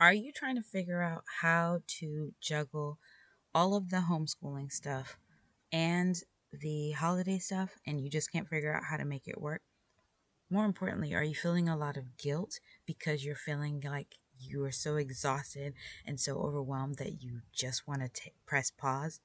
Are you trying to figure out how to juggle all of the homeschooling stuff and the holiday stuff and you just can't figure out how to make it work? More importantly, are you feeling a lot of guilt because you're feeling like you are so exhausted and so overwhelmed that you just want to t- press pause?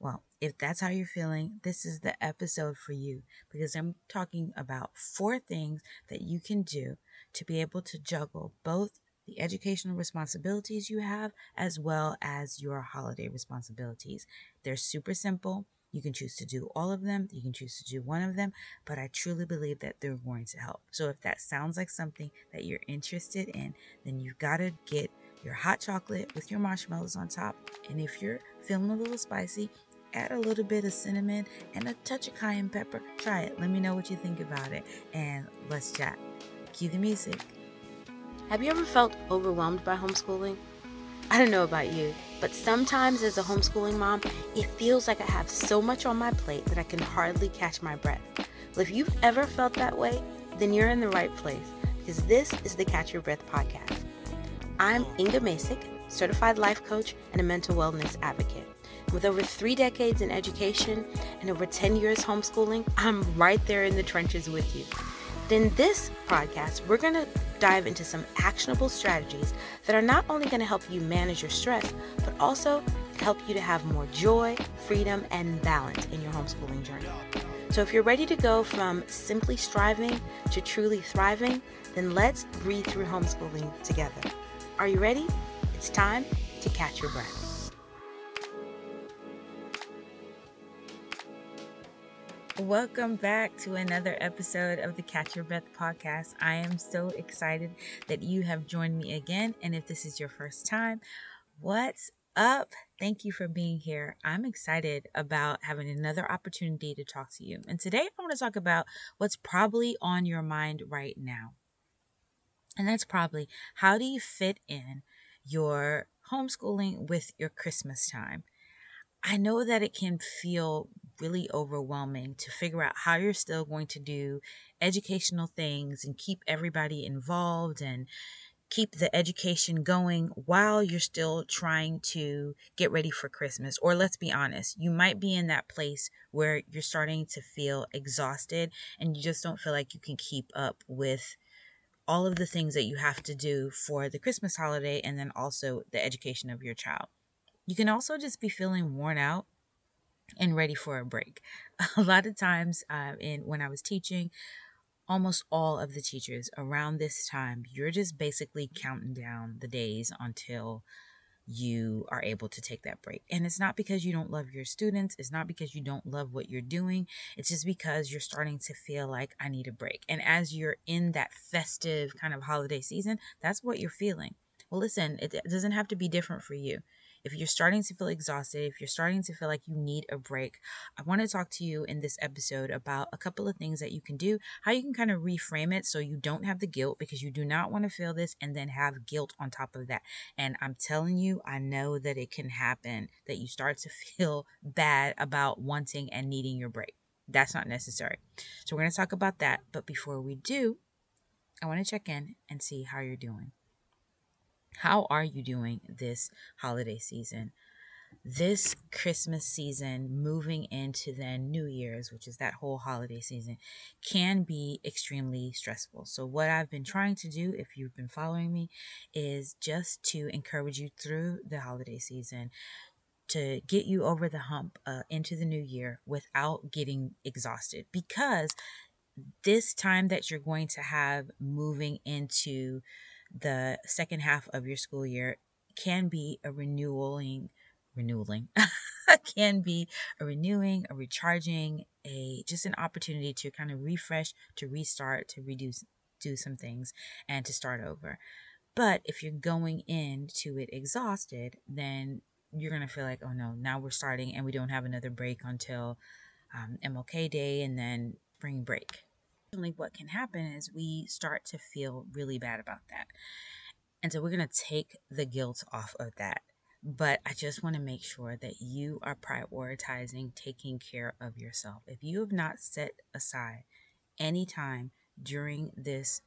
Well, if that's how you're feeling, this is the episode for you because I'm talking about four things that you can do to be able to juggle both the educational responsibilities you have as well as your holiday responsibilities. They're super simple. You can choose to do all of them, you can choose to do one of them, but I truly believe that they're going to help. So if that sounds like something that you're interested in, then you've got to get your hot chocolate with your marshmallows on top. And if you're feeling a little spicy, add a little bit of cinnamon and a touch of cayenne pepper. Try it. Let me know what you think about it and let's chat. Cue the music. Have you ever felt overwhelmed by homeschooling? I don't know about you, but sometimes as a homeschooling mom, it feels like I have so much on my plate that I can hardly catch my breath. Well, if you've ever felt that way, then you're in the right place because this is the Catch Your Breath podcast. I'm Inga Masick, certified life coach and a mental wellness advocate. With over three decades in education and over 10 years homeschooling, I'm right there in the trenches with you. In this podcast, we're going to dive into some actionable strategies that are not only going to help you manage your stress, but also help you to have more joy, freedom, and balance in your homeschooling journey. So, if you're ready to go from simply striving to truly thriving, then let's breathe through homeschooling together. Are you ready? It's time to catch your breath. Welcome back to another episode of the Catch Your Breath podcast. I am so excited that you have joined me again. And if this is your first time, what's up? Thank you for being here. I'm excited about having another opportunity to talk to you. And today I want to talk about what's probably on your mind right now. And that's probably how do you fit in your homeschooling with your Christmas time? I know that it can feel really overwhelming to figure out how you're still going to do educational things and keep everybody involved and keep the education going while you're still trying to get ready for Christmas. Or let's be honest, you might be in that place where you're starting to feel exhausted and you just don't feel like you can keep up with all of the things that you have to do for the Christmas holiday and then also the education of your child. You can also just be feeling worn out and ready for a break. A lot of times, uh, in when I was teaching, almost all of the teachers around this time, you're just basically counting down the days until you are able to take that break. And it's not because you don't love your students, it's not because you don't love what you're doing, it's just because you're starting to feel like I need a break. And as you're in that festive kind of holiday season, that's what you're feeling. Well, listen, it doesn't have to be different for you if you're starting to feel exhausted, if you're starting to feel like you need a break, I want to talk to you in this episode about a couple of things that you can do, how you can kind of reframe it so you don't have the guilt because you do not want to feel this and then have guilt on top of that. And I'm telling you, I know that it can happen that you start to feel bad about wanting and needing your break. That's not necessary. So, we're going to talk about that. But before we do, I want to check in and see how you're doing. How are you doing this holiday season? This Christmas season, moving into then New Year's, which is that whole holiday season, can be extremely stressful. So, what I've been trying to do, if you've been following me, is just to encourage you through the holiday season to get you over the hump uh, into the new year without getting exhausted because this time that you're going to have moving into the second half of your school year can be a renewing renewing can be a renewing a recharging a just an opportunity to kind of refresh to restart to reduce do some things and to start over. But if you're going into it exhausted then you're to feel like oh no now we're starting and we don't have another break until um, mlk day and then spring break what can happen is we start to feel really bad about that. And so we're going to take the guilt off of that. But I just want to make sure that you are prioritizing taking care of yourself. If you have not set aside any time during this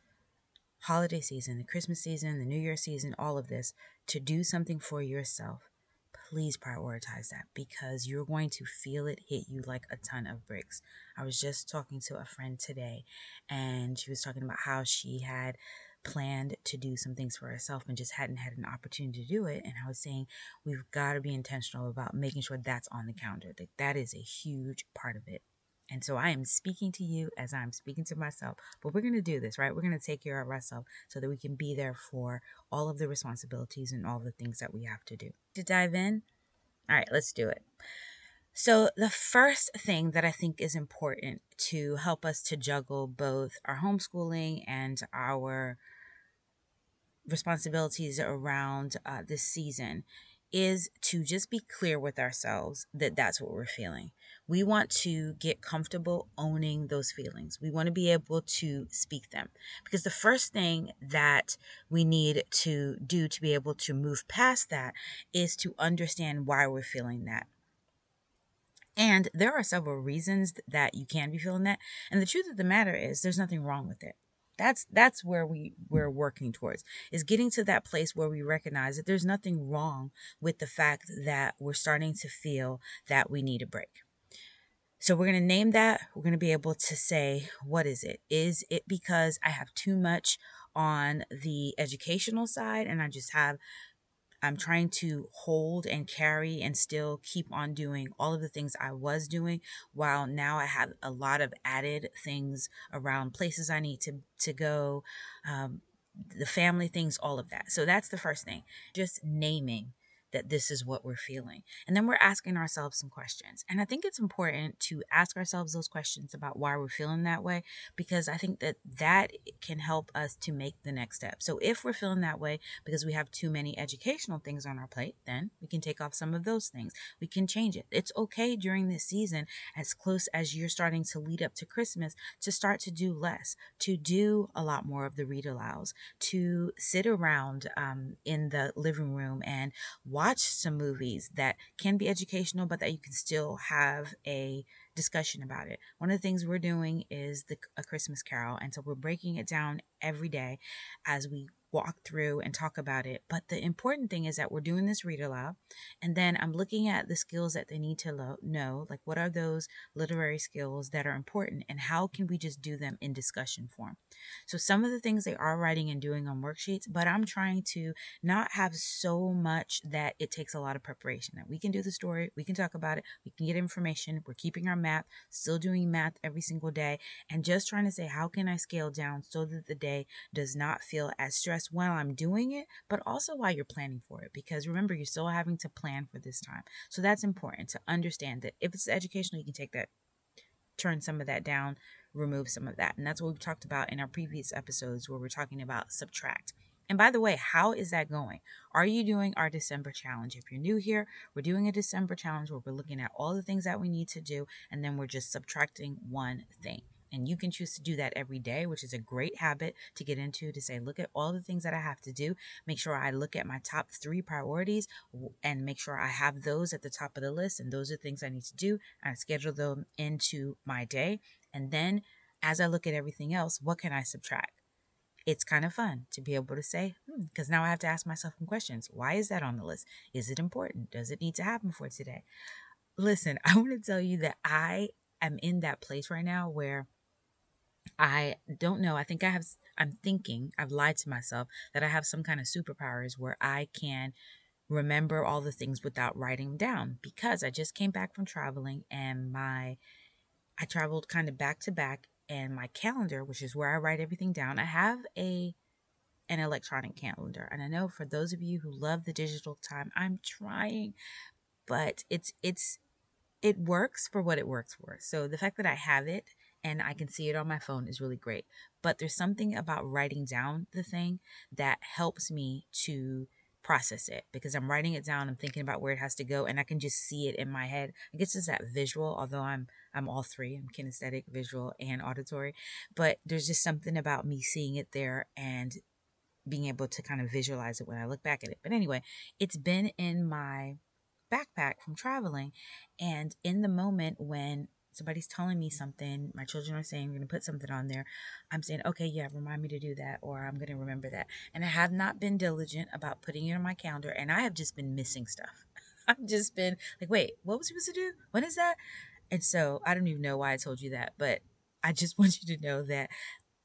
holiday season, the Christmas season, the New Year season, all of this, to do something for yourself, please prioritize that because you're going to feel it hit you like a ton of bricks. I was just talking to a friend today and she was talking about how she had planned to do some things for herself and just hadn't had an opportunity to do it. And I was saying we've got to be intentional about making sure that's on the calendar. That that is a huge part of it. And so I am speaking to you as I'm speaking to myself. But we're going to do this, right? We're going to take care of ourselves so that we can be there for all of the responsibilities and all the things that we have to do. To dive in, all right, let's do it. So, the first thing that I think is important to help us to juggle both our homeschooling and our responsibilities around uh, this season is to just be clear with ourselves that that's what we're feeling. We want to get comfortable owning those feelings. We want to be able to speak them because the first thing that we need to do to be able to move past that is to understand why we're feeling that. And there are several reasons that you can be feeling that. And the truth of the matter is, there's nothing wrong with it that's that's where we we're working towards is getting to that place where we recognize that there's nothing wrong with the fact that we're starting to feel that we need a break. So we're going to name that we're going to be able to say what is it? Is it because i have too much on the educational side and i just have I'm trying to hold and carry and still keep on doing all of the things I was doing while now I have a lot of added things around places I need to to go um, the family things all of that. So that's the first thing. Just naming that this is what we're feeling. And then we're asking ourselves some questions. And I think it's important to ask ourselves those questions about why we're feeling that way because I think that that can help us to make the next step. So if we're feeling that way because we have too many educational things on our plate, then we can take off some of those things. We can change it. It's okay during this season, as close as you're starting to lead up to Christmas, to start to do less, to do a lot more of the read alouds, to sit around um, in the living room and watch watch some movies that can be educational, but that you can still have a discussion about it. One of the things we're doing is the A Christmas Carol, and so we're breaking it down every day as we walk through and talk about it. But the important thing is that we're doing this read aloud, and then I'm looking at the skills that they need to lo- know, like what are those literary skills that are important, and how can we just do them in discussion form. So some of the things they are writing and doing on worksheets, but I'm trying to not have so much that it takes a lot of preparation. That we can do the story, we can talk about it, we can get information. We're keeping our math, still doing math every single day, and just trying to say how can I scale down so that the day does not feel as stressful while I'm doing it, but also while you're planning for it. Because remember, you're still having to plan for this time. So that's important to understand that if it's educational, you can take that, turn some of that down, remove some of that. And that's what we've talked about in our previous episodes where we're talking about subtract. And by the way, how is that going? Are you doing our December challenge? If you're new here, we're doing a December challenge where we're looking at all the things that we need to do, and then we're just subtracting one thing. And you can choose to do that every day, which is a great habit to get into to say, look at all the things that I have to do. Make sure I look at my top three priorities and make sure I have those at the top of the list. And those are things I need to do. I schedule them into my day. And then as I look at everything else, what can I subtract? It's kind of fun to be able to say, because hmm, now I have to ask myself some questions. Why is that on the list? Is it important? Does it need to happen for today? Listen, I want to tell you that I am in that place right now where I don't know. I think I have, I'm thinking, I've lied to myself that I have some kind of superpowers where I can remember all the things without writing them down because I just came back from traveling and my, I traveled kind of back to back and my calendar, which is where I write everything down, I have a, an electronic calendar. And I know for those of you who love the digital time, I'm trying, but it's, it's, it works for what it works for. So the fact that I have it and I can see it on my phone is really great. But there's something about writing down the thing that helps me to process it because I'm writing it down, I'm thinking about where it has to go, and I can just see it in my head. I guess it's that visual, although I'm I'm all three. I'm kinesthetic, visual, and auditory. But there's just something about me seeing it there and being able to kind of visualize it when I look back at it. But anyway, it's been in my backpack from traveling. And in the moment when somebody's telling me something, my children are saying we're going to put something on there, I'm saying, okay, yeah, remind me to do that, or I'm going to remember that. And I have not been diligent about putting it on my calendar, and I have just been missing stuff. I've just been like, wait, what was supposed to do? When is that? And so I don't even know why I told you that, but I just want you to know that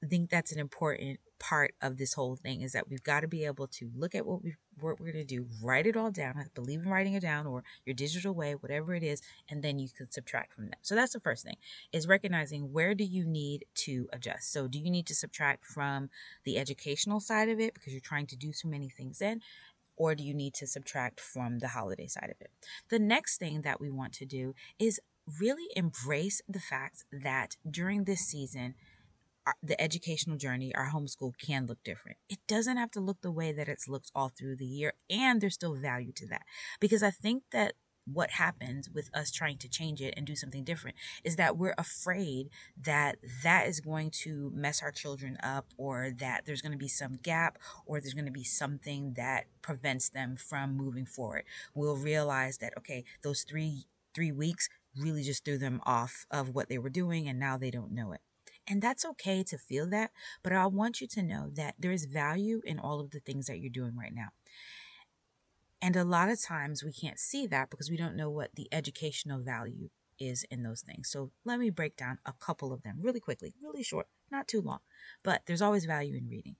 I think that's an important part of this whole thing is that we've got to be able to look at what we what we're going to do, write it all down. I believe in writing it down or your digital way, whatever it is, and then you can subtract from that. So that's the first thing is recognizing where do you need to adjust. So do you need to subtract from the educational side of it because you're trying to do so many things then? Or do you need to subtract from the holiday side of it? The next thing that we want to do is really embrace the fact that during this season, the educational journey, our homeschool can look different. It doesn't have to look the way that it's looked all through the year, and there's still value to that. Because I think that what happens with us trying to change it and do something different is that we're afraid that that is going to mess our children up or that there's going to be some gap or there's going to be something that prevents them from moving forward. We'll realize that okay, those 3 3 weeks really just threw them off of what they were doing and now they don't know it. And that's okay to feel that, but I want you to know that there is value in all of the things that you're doing right now. And a lot of times we can't see that because we don't know what the educational value is in those things. So let me break down a couple of them really quickly, really short, not too long, but there's always value in reading.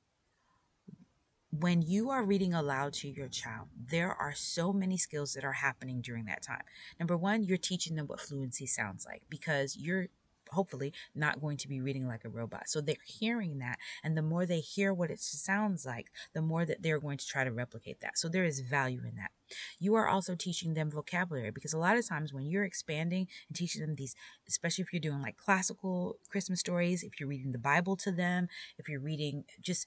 When you are reading aloud to your child, there are so many skills that are happening during that time. Number one, you're teaching them what fluency sounds like because you're hopefully not going to be reading like a robot. So they're hearing that. And the more they hear what it sounds like, the more that they're going to try to replicate that. So there is value in that. You are also teaching them vocabulary because a lot of times when you're expanding and teaching them these, especially if you're doing like classical Christmas stories, if you're reading the Bible to them, if you're reading just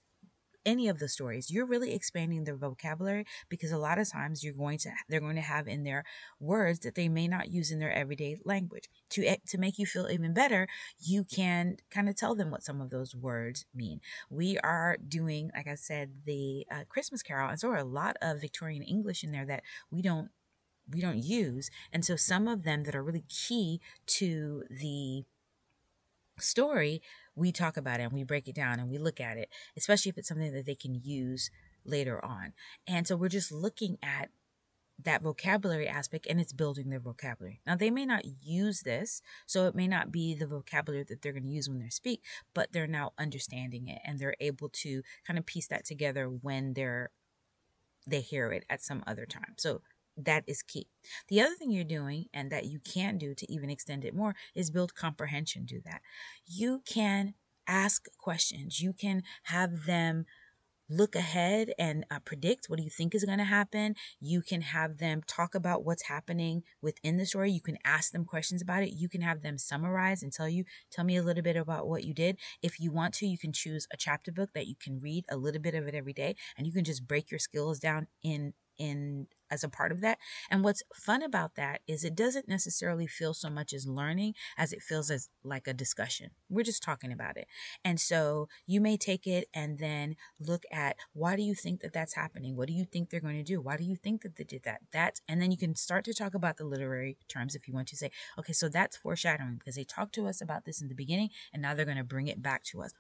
any of the stories you're really expanding their vocabulary because a lot of times you're going to they're going to have in their words that they may not use in their everyday language. To to make you feel even better you can kind of tell them what some of those words mean. We are doing like i said the uh, christmas carol and so are a lot of victorian english in there that we don't we don't use. And so some of them that are really key to the story we talk about it and we break it down and we look at it, especially if it's something that they can use later on. And so we're just looking at that vocabulary aspect and it's building their vocabulary. Now they may not use this, so it may not be the vocabulary that they're going to use when they speak, but they're now understanding it and they're able to kind of piece that together when they're they hear it at some other time. So that is key. The other thing you're doing, and that you can do to even extend it more, is build comprehension. Do that. You can ask questions. You can have them look ahead and uh, predict what do you think is going to happen. You can have them talk about what's happening within the story. You can ask them questions about it. You can have them summarize and tell you, tell me a little bit about what you did. If you want to, you can choose a chapter book that you can read a little bit of it every day and you can just break your skills down in in as a part of that. And what's fun about that is it doesn't necessarily feel so much as learning as it feels as like a discussion. We're just talking about it. And so you may take it and then look at why do you think that that's happening? What do you think they're going to do? Why do you think that they did that? That's, and then you can start to talk about the literary terms if you want to say, okay, so that's foreshadowing because they talked to us about this in the beginning and now they're going to bring it back to us.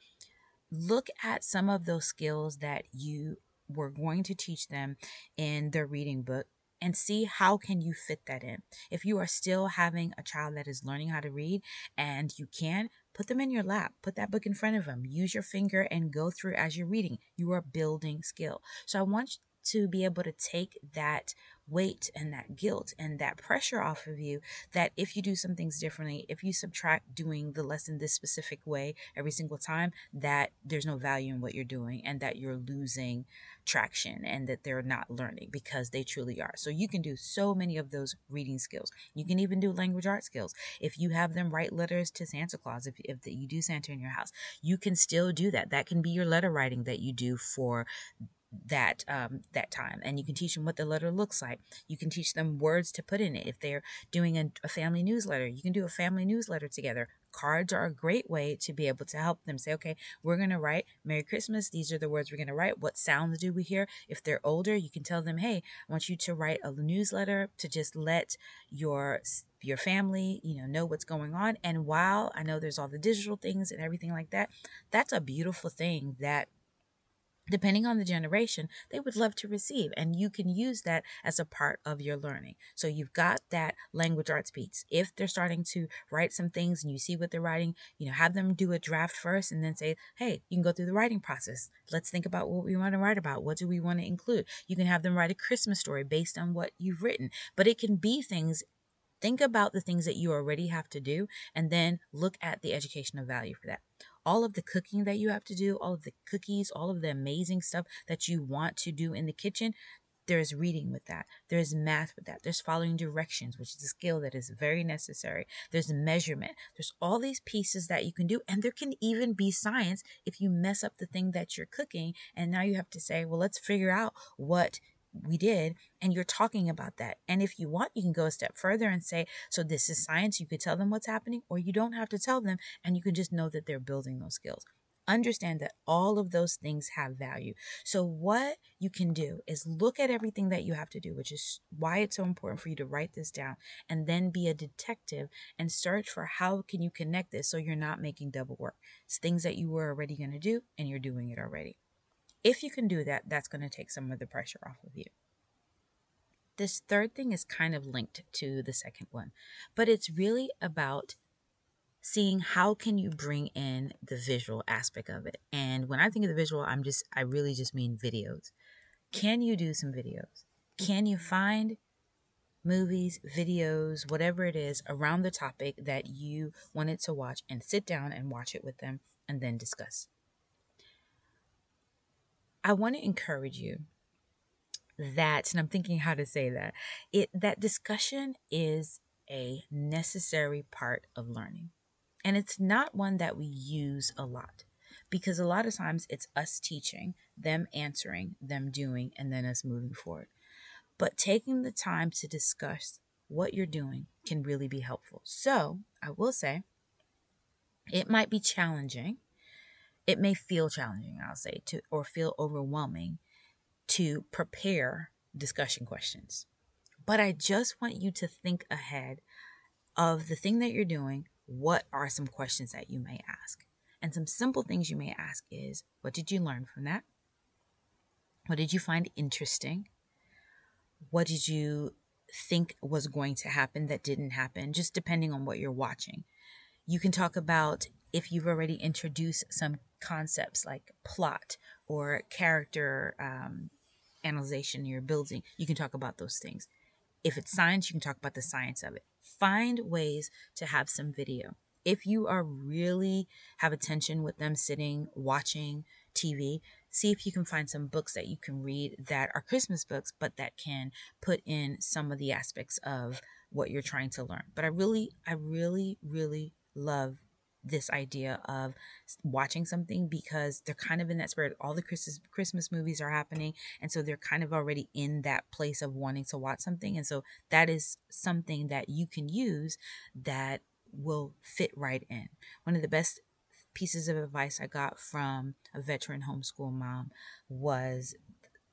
Look at some of those skills that you we're going to teach them in their reading book and see how can you fit that in. If you are still having a child that is learning how to read and you can put them in your lap put that book in front of them use your finger and go through as you're reading. You are building skill. So i want to be able to take that weight and that guilt and that pressure off of you that if you do some things differently, if you subtract doing the lesson this specific way every single time, that there's no value in what you're doing and that you're losing traction and that they're not learning because they truly are. So you can do so many of those reading skills. You can even do language art skills. If you have them write letters to Santa Claus, if, if you do Santa in your house, you can still do that. That can be your letter writing that you do for that um, that time and you can teach them what the letter looks like. You can teach them words to put in it. If they're doing a, a, family newsletter you can do a family newsletter together. Cards are a great way to be able to help them say okay we're going to write merry christmas these are the words we're going to write. What sounds do we hear? If they're older you can tell them hey i want you to write a newsletter to just let your your family you know know what's going on. And while i know there's all the digital things and everything like that that's a beautiful thing that depending on the generation, they would love to receive. And you can use that as a part of your learning. So you've got that language arts piece. If they're starting to write some things and you see what they're writing, you know, have them do a draft first and then say, hey, you can go through the writing process. Let's think about what we want to write about. What do we want to include? You can have them write a Christmas story based on what you've written, but it can be things think about the things that you already have to do and then look at the educational value for that all of the cooking that you have to do, all of the cookies, all of the amazing stuff that you want to do in the kitchen, there's reading with that. There's math with that. There's following directions, which is a skill that is very necessary. There's measurement. There's all these pieces that you can do. And there can even be science if you mess up the thing that you're cooking. And now you have to say, well, let's figure out what we did and you're talking about that. And if you want you can go a step further and say so this is science you could tell them what's happening or you don't have to tell them and you can just know that they're building those skills. Understand that all of those things have value. So what you can do is look at everything that you have to do which is why it's so important for you to write this down and then be a detective and search for how can you connect this so you're not making double work. It's things that you were already going to do and you're doing it already if you can do that, that's going to take some of the pressure off of you. This third thing is kind of linked to the second one, but it's really about seeing how can you bring in the visual aspect of it. And when I think of the visual, I'm just I really just mean videos. Can you do some videos? Can you find movies, videos, whatever it is around the topic that you wanted to watch and sit down and watch it with them and then discuss? I want to encourage you that, and I'm thinking how to say that, it that discussion is a necessary part of learning. And it's not one that we use a lot because a lot of times it's us teaching, them answering, them doing, and then us moving forward. But taking the time to discuss what you're doing can really be helpful. So I will say it might be challenging it may feel challenging, I'll say, to or feel overwhelming to prepare discussion questions. But I just want you to think ahead of the thing that you're doing. What are some questions that you may ask? And some simple things you may ask is what did you learn from that? What did you find interesting? What did you think was going to happen that didn't happen, just depending on what you're watching? You can talk about if you've already introduced some concepts like plot or character um, analyzation you're building, you can talk about those things. If it's science, you can talk about the science of it. Find ways to have some video. If you are really have attention with them sitting watching TV, see if you can find some books that you can read that are Christmas books, but that can put in some of the aspects of what you're trying to learn. But I really, I really, really love this idea of watching something because they're kind of in that spirit. All the Christmas Christmas movies are happening, and so they're kind of already in that place of wanting to watch something. And so that is something that you can use that will fit right in. One of the best pieces of advice I got from a veteran homeschool mom was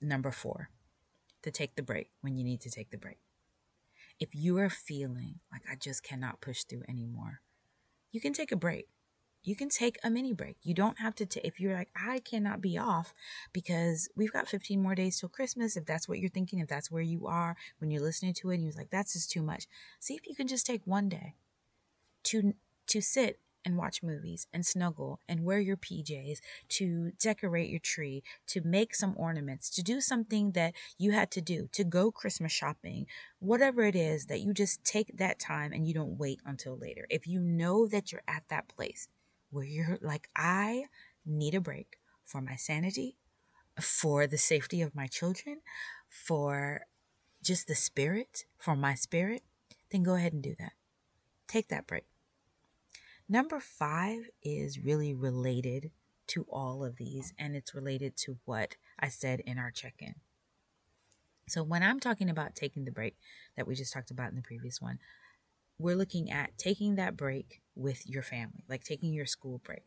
number four to take the break when you need to take the break. If you are feeling like I just cannot push through anymore, you can take a break. You can take a mini break. You don't have to take, if you're like, I cannot be off because we've got 15 more days till Christmas. If that's what you're thinking, if that's where you are when you're listening to it, and you're like, that's just too much. See if you can just take one day to, to sit and watch movies and snuggle and wear your PJs, to decorate your tree, to make some ornaments, to do something that you had to do, to go Christmas shopping, whatever it is that you just take that time and you don't wait until later. If you know that you're at that place where you're like, I need a break for my sanity, for the safety of my children, for just the spirit, for my spirit, then go ahead and do that. Take that break. Number five is really related to all of these, and it's related to what I said in our check in. So, when I'm talking about taking the break that we just talked about in the previous one, we're looking at taking that break with your family, like taking your school break.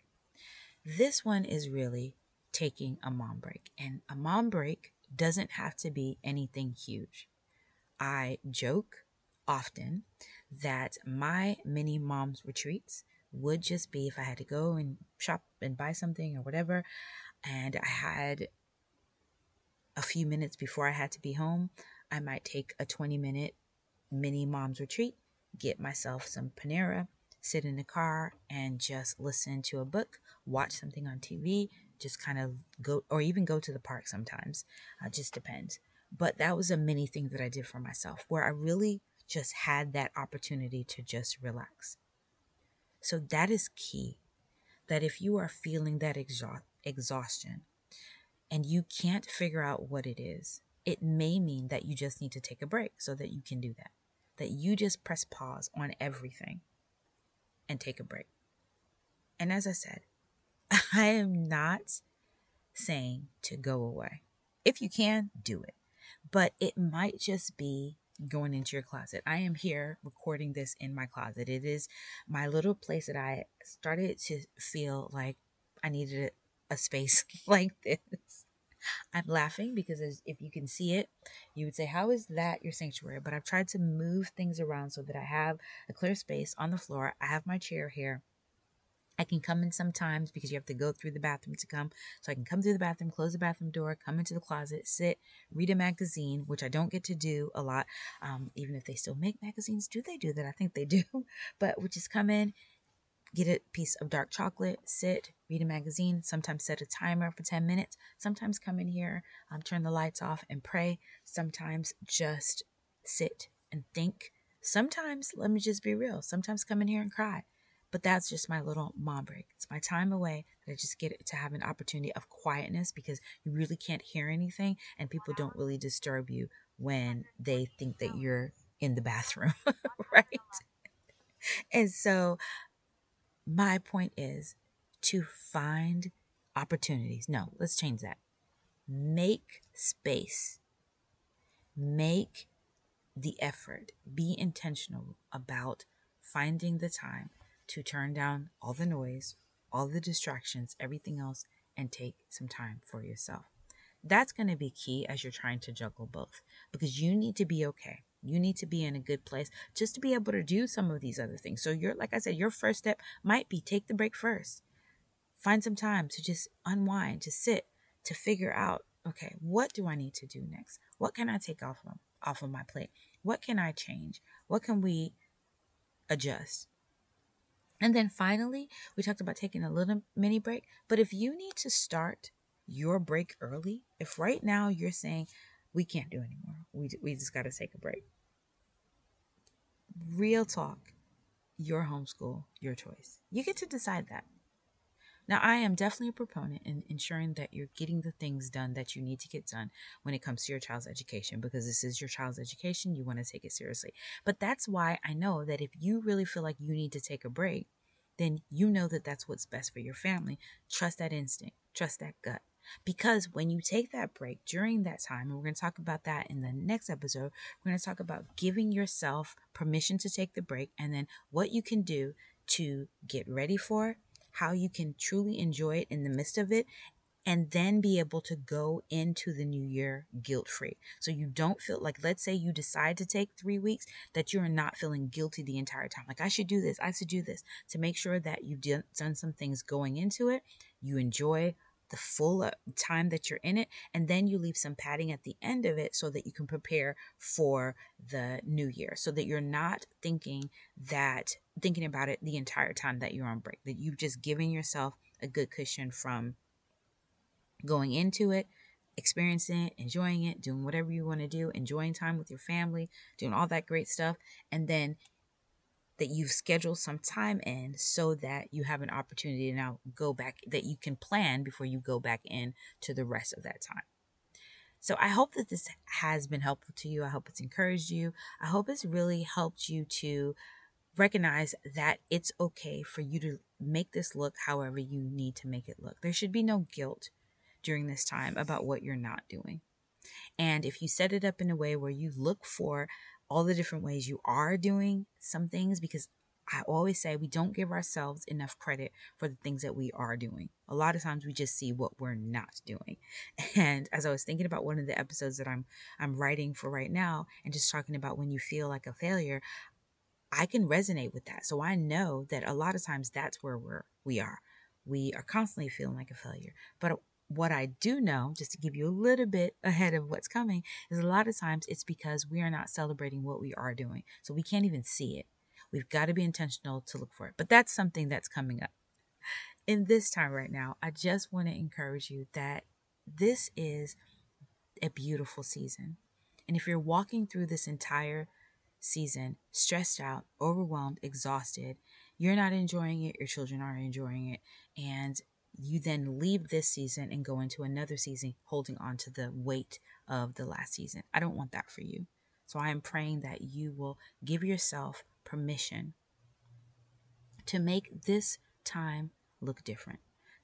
This one is really taking a mom break. And a mom break doesn't have to be anything huge. I joke often that my mini mom's retreats would just be if I had to go and shop and buy something or whatever, and I had a few minutes before I had to be home, I might take a 20 minute mini mom's retreat, get myself some Panera, sit in the car, and just listen to a book, watch something on TV, just kind of go, or even go to the park sometimes. Uh, just depends. But that was a mini thing that I did for myself where I really just had that opportunity to just relax. So that is key. That if you are feeling that exha- exhaustion and you can't figure out what it is, it may mean that you just need to take a break so that you can do that. That you just press pause on everything and take a break. And as I said, I am not saying to go away. If you can, do it. But it might just be going into your closet. I am here recording this in my closet. It is my little place that I started to feel like I needed a space like this. I'm laughing because if you can see it, you would say, How is that your sanctuary? But I've tried to move things around so that I have a clear space on the floor. I have my chair here. I can come in sometimes because you have to go through the bathroom to come. So I can come through the bathroom, close the bathroom door, come into the closet, sit, read a magazine, which I don't get to do a lot. Um, even if they still make magazines, do they do that? I think they do. But we just come in, get a piece of dark chocolate, sit, read a magazine, sometimes set a timer for 10 minutes, sometimes come in here, um, turn the lights off and pray, sometimes just sit and think. Sometimes, let me just be real, sometimes come in here and cry. But that's just my little mom break. It's my time away that I just get to have an opportunity of quietness because you really can't hear anything and people don't really disturb you when they think that you're in the bathroom, right? And so my point is to find opportunities. No, let's change that. Make space. Make the effort. Be intentional about finding the time to turn down all the noise, all the distractions, everything else, and take some time for yourself. That's going to be key as you're trying to juggle both because you need to be okay. You need to be in a good place just to be able to do some of these other things. So, you're, like I said, your first step might be take the break first. Find some time to just unwind, to sit, to figure out, okay, what do I need to do next? What can I take off of, off of my plate? What can I change? What can we adjust? And then finally, we talked about taking a little mini break. But if you need to start your break early, if right now you're saying, we can't do anymore, we, we just got to take a break. Real talk, your homeschool, your choice. You get to decide that. Now, I am definitely a proponent in ensuring that you're getting the things done that you need to get done when it comes to your child's education because this is your child's education. You want to take it seriously. But that's why I know that if you really feel like you need to take a break, then you know that that's what's best for your family. Trust that instinct, trust that gut. Because when you take that break during that time, and we're going to talk about that in the next episode, we're going to talk about giving yourself permission to take the break and then what you can do to get ready for it how you can truly enjoy it in the midst of it and then be able to go into the new year guilt free. So you don't feel like, let's say you decide to take three weeks, that you're not feeling guilty the entire time. Like, I should do this, I should do this to make sure that you've done some things going into it. You enjoy the full uh, time that you're in it, and then you leave some padding at the end of it so that you can prepare for the new year, so that you're not thinking that thinking about it the entire time that you're on break, that you've just given yourself a good cushion from going into it, experiencing it, enjoying it, doing whatever you want to do, enjoying time with your family, doing all that great stuff, and then that you've scheduled some time in so that you have an opportunity to now go back that you can plan before you go back in to the rest of that time. So I hope that this has been helpful to you. I hope it's encouraged you. I hope it's really helped you to recognize that it's okay for you to make this look however you need to make it look. There should be no guilt during this time about what you're not doing. And if you set it up in a way where you look for all the different ways you are doing some things, because I always say we don't give ourselves enough credit for the things that we are doing. A lot of times we just see what we're not doing. And as I was thinking about one of the episodes that I'm I'm writing for right now and just talking about when you feel like a failure, I can resonate with that. So I know that a lot of times that's where we're we are. We are constantly feeling like a failure. But what I do know, just to give you a little bit ahead of what's coming, is a lot of times it's because we are not celebrating what we are doing. So we can't even see it. We've got to be intentional to look for it. But that's something that's coming up. In this time right now, I just want to encourage you that this is a beautiful season. And if you're walking through this entire season stressed out, overwhelmed, exhausted, you're not enjoying it, your children aren't enjoying it, and you then leave this season and go into another season holding on to the weight of the last season. I don't want that for you. So I am praying that you will give yourself permission to make this time look different.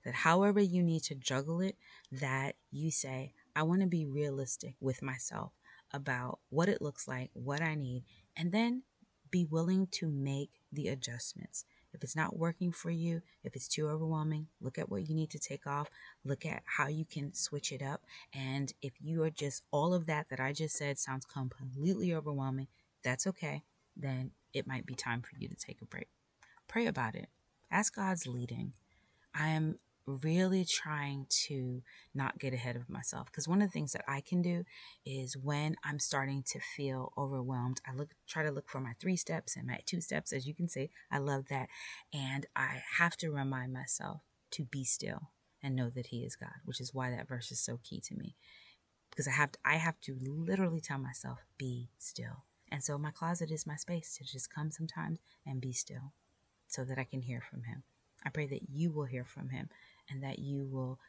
That however you need to juggle it, that you say, I want to be realistic with myself about what it looks like, what I need, and then be willing to make the adjustments. If it's not working for you, if it's too overwhelming, look at what you need to take off. Look at how you can switch it up. And if you are just all of that that I just said sounds completely overwhelming, that's okay. Then it might be time for you to take a break. Pray about it. Ask God's leading. I am really trying to not get ahead of myself because one of the things that I can do is when I'm starting to feel overwhelmed, I look try to look for my three steps and my two steps as you can see. I love that and I have to remind myself to be still and know that he is God, which is why that verse is so key to me. Because I have to, I have to literally tell myself be still. And so my closet is my space to just come sometimes and be still so that I can hear from him. I pray that you will hear from him and that you will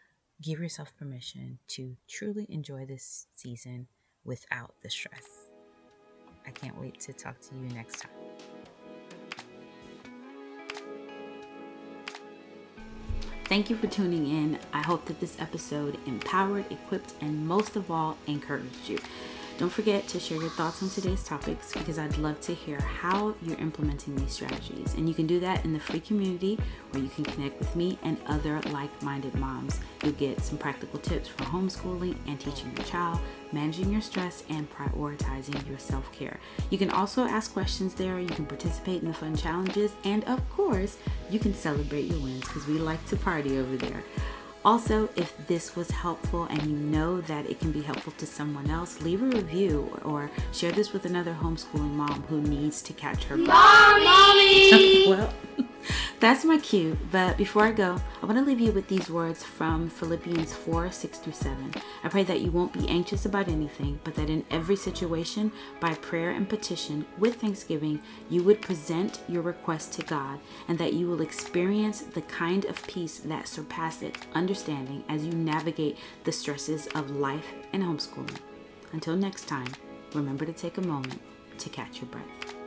give yourself permission to truly enjoy this season without the stress. I can't wait to talk to you next time. Thank you for tuning in. I hope that this episode empowered, equipped, and most of all, encouraged you. Don't forget to share your thoughts on today's topics because I'd love to hear how you're implementing these strategies. And you can do that in the free community where you can connect with me and other like minded moms. You'll get some practical tips for homeschooling and teaching your child, managing your stress, and prioritizing your self care. You can also ask questions there, you can participate in the fun challenges, and of course, you can celebrate your wins because we like to party over there. Also, if this was helpful and you know that it can be helpful to someone else, leave a review or share this with another homeschooling mom who needs to catch her breath. Mommy! well, that's my cue. But before I go, I want to leave you with these words from Philippians 4 6 through 7. I pray that you won't be anxious about anything, but that in every situation, by prayer and petition, with thanksgiving, you would present your request to God, and that you will experience the kind of peace that surpasses understanding as you navigate the stresses of life and homeschooling. Until next time, remember to take a moment to catch your breath.